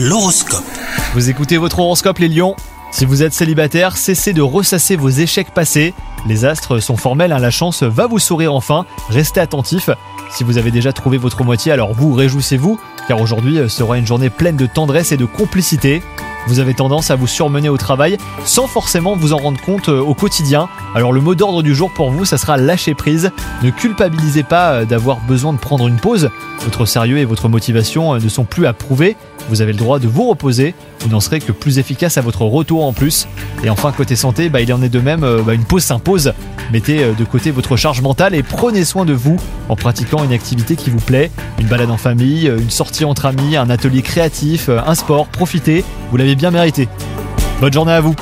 L'horoscope. Vous écoutez votre horoscope les lions Si vous êtes célibataire, cessez de ressasser vos échecs passés. Les astres sont formels, hein, la chance va vous sourire enfin. Restez attentif. Si vous avez déjà trouvé votre moitié, alors vous réjouissez-vous, car aujourd'hui euh, sera une journée pleine de tendresse et de complicité. Vous avez tendance à vous surmener au travail sans forcément vous en rendre compte euh, au quotidien. Alors le mot d'ordre du jour pour vous, ça sera lâcher prise. Ne culpabilisez pas euh, d'avoir besoin de prendre une pause. Votre sérieux et votre motivation ne sont plus à prouver. Vous avez le droit de vous reposer. Vous n'en serez que plus efficace à votre retour en plus. Et enfin côté santé, bah, il en est de même. bah, une pause s'impose. Mettez de côté votre charge mentale et prenez soin de vous en pratiquant une activité qui vous plaît. Une balade en famille, une sortie entre amis, un atelier créatif, un sport. Profitez. Vous l'avez bien mérité. Bonne journée à vous